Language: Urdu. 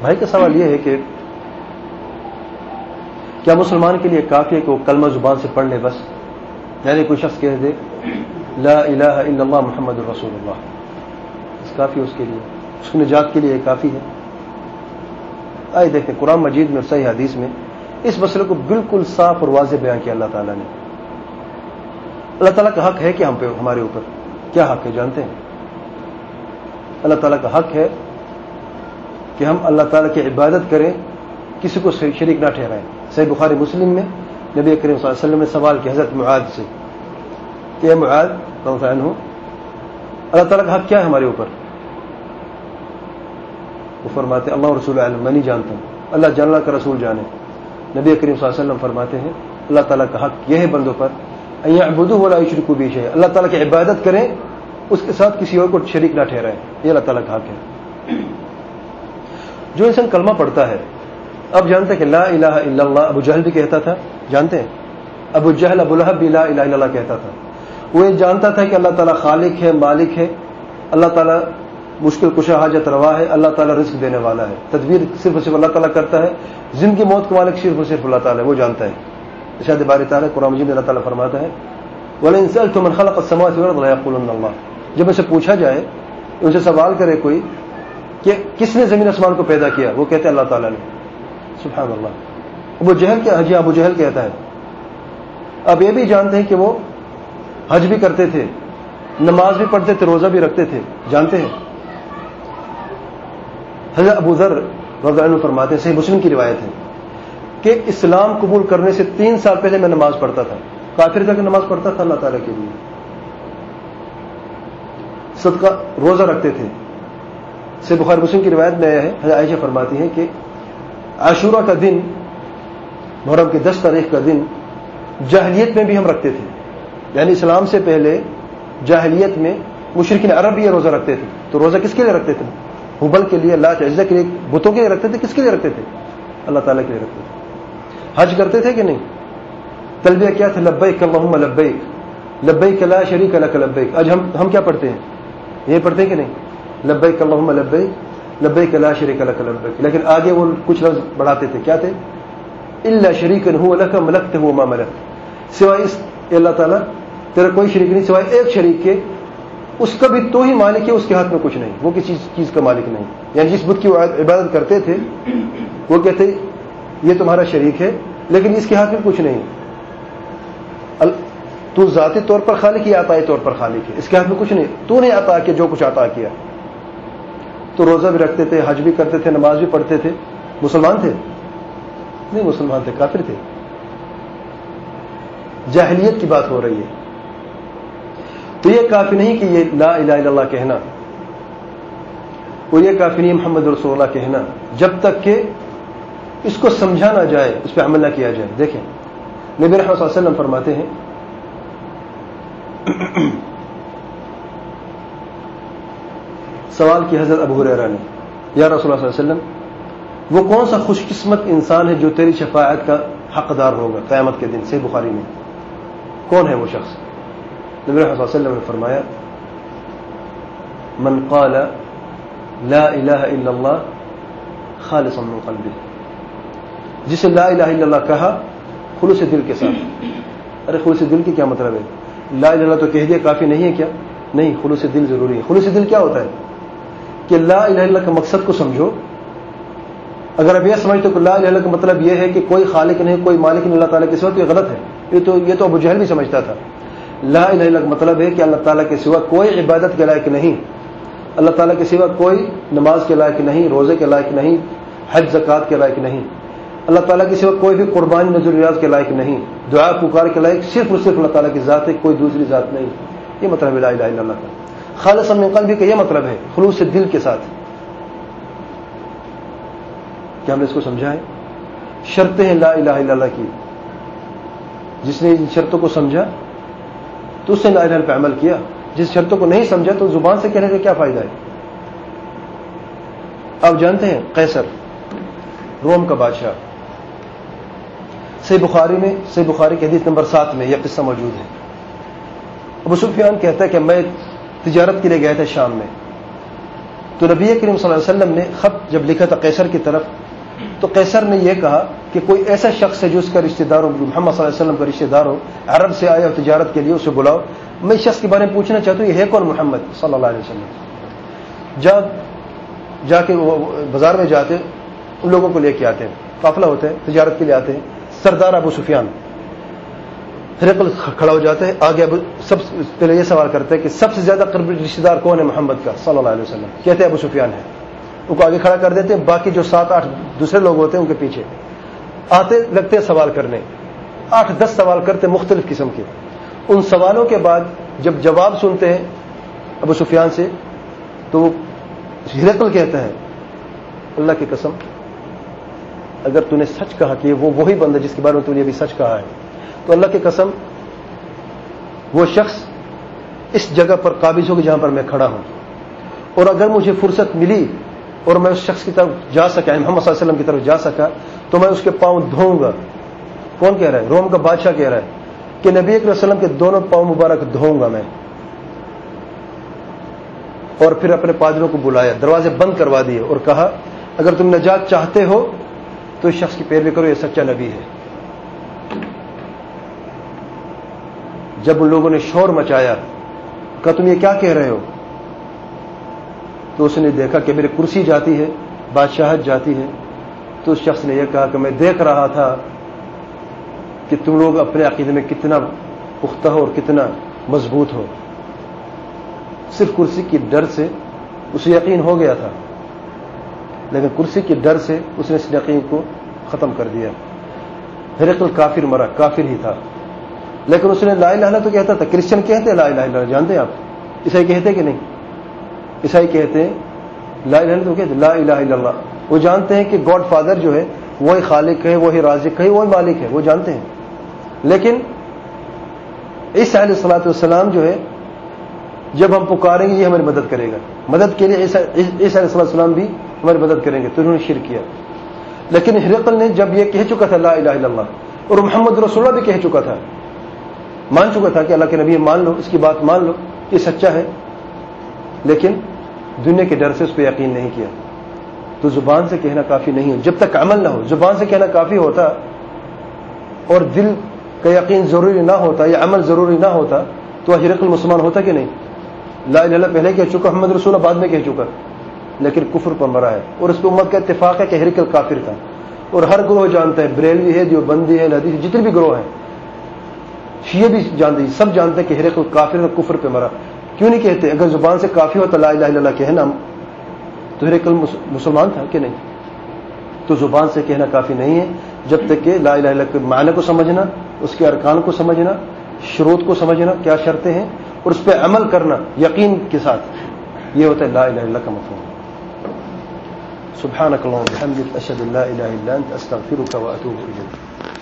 بھائی کا سوال یہ ہے کہ کیا مسلمان کے لیے کافی ہے کہ وہ کلمہ زبان سے پڑھ لے بس؟ یعنی کوئی شخص کہہ دے، لا الہ الا اللہ محمد الرسول اللہ۔ اس کافی اس کے لیے۔ اس کی نجات کے لیے یہ کافی ہے۔ آئے دیکھیں، قرآن مجید میں صحیح حدیث میں اس مسئلے کو بالکل صاف اور واضح بیان کیا اللہ تعالیٰ نے۔ اللہ تعالیٰ کا حق ہے کہ ہم پہ، ہمارے اوپر۔ کیا حق ہے؟ جانتے ہیں۔ اللہ تعالیٰ کا حق ہے کہ ہم اللہ تعالیٰ کی عبادت کریں، کسی کو شریک نہ ٹھہرائیں۔ صحیح بخاری مسلم میں نبی کریم صلی اللہ علیہ وسلم نے سوال کیا حضرت معاد سے کہ معاد ہوں اللہ تعالیٰ کا حق کیا ہے ہمارے اوپر؟ وہ فرماتے اللہ رسول علم میں نہیں جانتا ہوں۔ اللہ جاننا کا رسول جانے۔ نبی کریم صلی اللہ علیہ وسلم فرماتے ہیں، اللہ تعالیٰ کا حق یہ ہے بندوں پر بدو والا عشر کو بیش ہے اللہ تعالیٰ کی عبادت کریں، اس کے ساتھ کسی اور کو شریک نہ ٹھہرائیں۔ یہ اللہ تعالیٰ کا حق ہے۔ جو انسان کلمہ پڑھتا ہے۔ اب جانتے ہیں کہ لا الہ الا اللہ، ابو جہل بھی کہتا تھا، جانتے ہیں؟ ابو جہل، ابو الحب بھی لا الہ الا اللہ کہتا تھا۔ وہ یہ جانتا تھا کہ اللہ تعالیٰ خالق ہے، مالک ہے۔ اللہ تعالیٰ مشکل کشا، حاجت روا ہے، اللہ تعالیٰ رزق دینے والا ہے۔ تدبیر صرف اور صرف اللہ تعالیٰ کرتا ہے۔ زندگی موت کا مالک صرف اور صرف اللہ تعالیٰ ہے، وہ جانتا ہے۔ شاید بار تعالیٰ، قرآن مجید اللہ تعالیٰ فرماتا ہے بولے انسل تو منخلا قسما اللہ جب اسے پوچھا جائے ان سے سوال کرے کوئی کہ کس نے زمین آسمان کو پیدا کیا؟ وہ کہتے ہیں اللہ تعالیٰ نے۔ سبحان اللہ۔ ابو جہل کیا؟ حجی ابو جہل کہتا ہے۔ اب یہ بھی جانتے ہیں کہ وہ حج بھی کرتے تھے، نماز بھی پڑھتے تھے، روزہ بھی رکھتے تھے۔ جانتے ہیں۔ حضرت ابو ذر رضا عنہ فرماتے ہیں، صحیح مسلم کی روایت ہے کہ اسلام قبول کرنے سے تین سال پہلے میں نماز پڑھتا تھا۔ کافر جا کے نماز پڑھتا تھا؟ اللہ تعالیٰ کے لیے۔ صدقہ، روزہ رکھتے تھے۔ سے بخار مسلم کی روایت میں آیا ہے، حضرت عائشہ فرماتی ہیں کہ عاشورہ کا دن، محرم کے دس تاریخ کا دن جاہلیت میں بھی ہم رکھتے تھے۔ یعنی اسلام سے پہلے جاہلیت میں مشرقین عرب بھی یہ روزہ رکھتے تھے۔ تو روزہ کس کے لیے رکھتے تھے؟ حبل کے لیے، اللہ عزہ کے لیے، بتوں کے لیے رکھتے تھے؟ کس کے لیے رکھتے تھے؟ اللہ تعالیٰ کے لیے رکھتے تھے۔ حج کرتے تھے کہ نہیں؟ تلبیہ کیا تھا لبیک اللہم لبیک لبیک لا شریک لک لبیک۔ آج ہم ہم کیا پڑھتے ہیں؟ یہ پڑھتے ہیں کہ نہیں؟ لبیک اللہم لبیک لبیک لا شریک لک لبیک۔ لیکن آگے وہ کچھ لفظ بڑھاتے تھے، کیا تھے؟ اللہ شریک ہو لک ملک تھے ما ملک سوائے اس اللہ تعالیٰ، تیرا کوئی شریک نہیں، سوائے ایک شریک کے، اس کا بھی تو ہی مالک ہے، اس کے ہاتھ میں کچھ نہیں۔ وہ کسی چیز کا مالک نہیں۔ یعنی جس بت کی عبادت کرتے تھے، وہ کہتے، یہ تمہارا شریک ہے، لیکن اس کے ہاتھ میں کچھ نہیں۔ تو ذاتی طور پر خالق ہی آتا طور پر خالق ہے؟ اس کے ہاتھ میں کچھ نہیں۔ تو نہیں آتا کہ جو کچھ عطا کیا۔ تو روزہ بھی رکھتے تھے، حج بھی کرتے تھے، نماز بھی پڑھتے تھے۔ مسلمان تھے؟ نہیں، مسلمان تھے، کافر تھے۔ جاہلیت کی بات ہو رہی ہے۔ تو یہ کافی نہیں کہ یہ لا الہ الا اللہ کہنا، اور یہ کافی نہیں محمد رسول اللہ کہنا، جب تک کہ اس کو سمجھا نہ جائے، اس پہ عمل نہ کیا جائے۔ دیکھیں، نبی رحمۃ صلی اللہ علیہ وسلم فرماتے ہیں سوال کی حضرت ابو ریرا نے، یا رسول اللہ صلی اللہ علیہ وسلم، وہ کون سا خوش قسمت انسان ہے جو تیری شفاعت کا حقدار ہوگا قیامت کے دن؟ سے بخاری میں۔ کون ہے وہ شخص؟ نبی صلی اللہ علیہ وسلم نے فرمایا، من قال لا الہ الا اللہ خالصا من قلبه. جسے لا الہ الا اللہ کہا، خلوص دل کے ساتھ۔ ارے، خلوص دل کی کیا مطلب ہے؟ لا الہ اللہ تو کہہ دیا، کافی نہیں ہے کیا؟ نہیں، خلوص دل ضروری ہے۔ خلوص دل کیا ہوتا ہے؟ کہ لا الہ اللہ کا مقصد کو سمجھو۔ اگر اب یہ سمجھتے کہ لا الہ الا کا مطلب یہ ہے کہ کوئی خالق نہیں، کوئی مالک نہیں، اللہ تعالیٰ کے سوا تو یہ غلط ہے۔ یہ تو یہ تو ابو جہل بھی سمجھتا تھا۔ لا الہ الا کا مطلب ہے کہ اللہ تعالیٰ کے سوا کوئی عبادت کے لائق نہیں۔ اللہ تعالیٰ کے سوا کوئی نماز کے لائق نہیں، روزے کے لائق نہیں، حج، زکوٰۃ کے لائق نہیں۔ اللہ تعالیٰ کے سوا کوئی بھی قربانی نظریات کے لائق نہیں۔ دعا، پکار کے لائق صرف اور صرف اللہ تعالیٰ کی ذات ہے، کوئی دوسری ذات نہیں۔ یہ مطلب لا الہ الا اللہ کا۔ خالص من قلبی کا یہ مطلب ہے، خلوص دل کے ساتھ۔ کیا ہم نے اس کو سمجھا ہے؟ شرطیں ہیں لا الہ الا اللہ کی۔ جس نے ان شرطوں کو سمجھا، تو اس نے لا الہ پہ عمل کیا۔ جس شرطوں کو نہیں سمجھا، تو زبان سے کہنے کا کیا فائدہ ہے؟ آپ جانتے ہیں، قیصر، روم کا بادشاہ۔ سی بخاری میں سی بخاری کے حدیث نمبر سات میں یہ قصہ موجود ہے۔ ابو سفیان کہتا ہے کہ میں تجارت کے لیے گیا تھا شام میں۔ تو نبی کریم صلی اللہ علیہ وسلم نے خط جب لکھا تھا قیصر کی طرف، تو قیصر نے یہ کہا کہ کوئی ایسا شخص ہے جو اس کا رشتہ دار ہو، محمد صلی اللہ علیہ وسلم کا رشتہ دار ہو، عرب سے آیا ہو تجارت کے لیے اسے بلاؤ۔ میں اس شخص کے بارے میں پوچھنا چاہتا ہوں، یہ ہے کون محمد صلی اللہ علیہ وسلم؟ جا جا کے وہ بازار میں جاتے، ان لوگوں کو لے کے آتے ہیں، قافلہ ہوتے ہیں تجارت کے لیے آتے ہیں۔ سردار ابو سفیان۔ ہرقل کھڑا ہو جاتے ہیں آگے ابو سب پہلے یہ سوال کرتے ہیں کہ سب سے زیادہ قرب رشتے دار کون ہے محمد کا؟ صلی اللہ علیہ وسلم۔ کہتے ہیں ابو سفیان ہے۔ ان کو آگے کھڑا کر دیتے ہیں۔ باقی جو سات آٹھ دوسرے لوگ ہوتے ہیں، ان کے پیچھے۔ آتے لگتے ہیں سوال کرنے۔ آٹھ دس سوال کرتے مختلف قسم کے۔ ان سوالوں کے بعد جب جواب سنتے ہیں ابو سفیان سے، تو وہ ہرقل کہتا ہے، اللہ کی قسم، اگر تو نے سچ کہا کہ وہ وہی بندہ جس کے بارے میں تو نے ابھی سچ کہا ہے۔ تو اللہ کی قسم، وہ شخص اس جگہ پر قابض ہوگی جہاں پر میں کھڑا ہوں۔ اور اگر مجھے فرصت ملی اور میں اس شخص کی طرف جا سکا یعنی محمد صلی اللہ علیہ وسلم کی طرف جا سکا، تو میں اس کے پاؤں دھوؤں گا۔ کون کہہ رہا ہے؟ روم کا بادشاہ کہہ رہا ہے کہ نبی اکر وسلم کے دونوں پاؤں مبارک دھوؤں گا میں۔ اور پھر اپنے پادروں کو بلایا، دروازے بند کروا دیے اور کہا، اگر تم نجات چاہتے ہو تو اس شخص کی پیروی کرو، یہ سچا نبی ہے۔ جب ان لوگوں نے شور مچایا کہا تم یہ کیا کہہ رہے ہو؟ تو اس نے دیکھا کہ میری کرسی جاتی ہے، بادشاہت جاتی ہے۔ تو اس شخص نے یہ کہا کہ میں دیکھ رہا تھا کہ تم لوگ اپنے عقیدے میں کتنا پختہ ہو اور کتنا مضبوط ہو۔ صرف کرسی کی ڈر سے اسے یقین ہو گیا تھا، لیکن کرسی کے ڈر سے اس نے اس یقین کو ختم کر دیا۔ ہرقل کافر مرا، کافر ہی تھا۔ لیکن اس نے لا الہ الا تو کہتا تھا، کرسچن کہتے لا الہ الا جانتے ہیں آپ؟ عیسائی کہتے کہ نہیں؟ عیسائی کہتے ہیں لا الہ الا تو کہتے لا الہ الا اللہ۔ وہ جانتے ہیں کہ گاڈ فادر جو ہے، وہی خالق ہے، وہی رازق ہے، وہی مالک ہے، وہ جانتے ہیں۔ لیکن اس علیہ السلاۃ والسلام جو ہے، جب ہم پکاریں گے، یہ ہماری مدد کرے گا۔ مدد کے لیے عیسی علیہ السلام بھی ہماری مدد کریں گے۔ تو انہوں نے شرک کیا۔ لیکن ہرقل نے جب یہ کہہ چکا تھا لا الہ الا اللہ، اور محمد رسول اللہ بھی کہہ چکا تھا مان چکا تھا کہ اللہ کے نبی مان لو، اس کی بات مان لو یہ سچا ہے۔ لیکن دنیا کے ڈر سے اس پہ یقین نہیں کیا۔ تو زبان سے کہنا کافی نہیں ہے جب تک عمل نہ ہو، زبان سے کہنا کافی ہوتا اور دل کا یقین ضروری نہ ہوتا یا عمل ضروری نہ ہوتا، تو حرق المسلمان ہوتا کہ نہیں؟ لا الہ پہلے کہہ چکا، محمد رسول بعد میں کہہ چکا۔ لیکن کفر پر مرا ہے۔ اور اس پہ امت کا اتفاق ہے کہ ہرکل کافر تھا۔ اور ہر گروہ جانتا ہے، بریلوی ہے جو بندی ہے لدی جتنے بھی گروہ ہیں۔ شیعہ بھی جانتے ہیں، سب جانتے ہیں کہ ہرکل کافر کا کفر پہ مرا۔ کیوں نہیں کہتے؟ اگر زبان سے کافی ہوتا لا الہ الا اللہ کہنا۔ تو ہرکل مسلمان تھا کہ نہیں؟ تو زبان سے کہنا کافی نہیں ہے۔ جب تک کہ لا الہ الا کے معنی کو سمجھنا، اس کے ارکان کو سمجھنا، شروط کو سمجھنا، کیا شرطیں ہیں، اور اس پہ عمل کرنا یقین کے ساتھ، یہ ہوتا ہے لا الہ الا کا مفہوم۔ سبحانك اللهم وبحمدك اشهد ان لا اله الا انت استغفرك واتوب اليك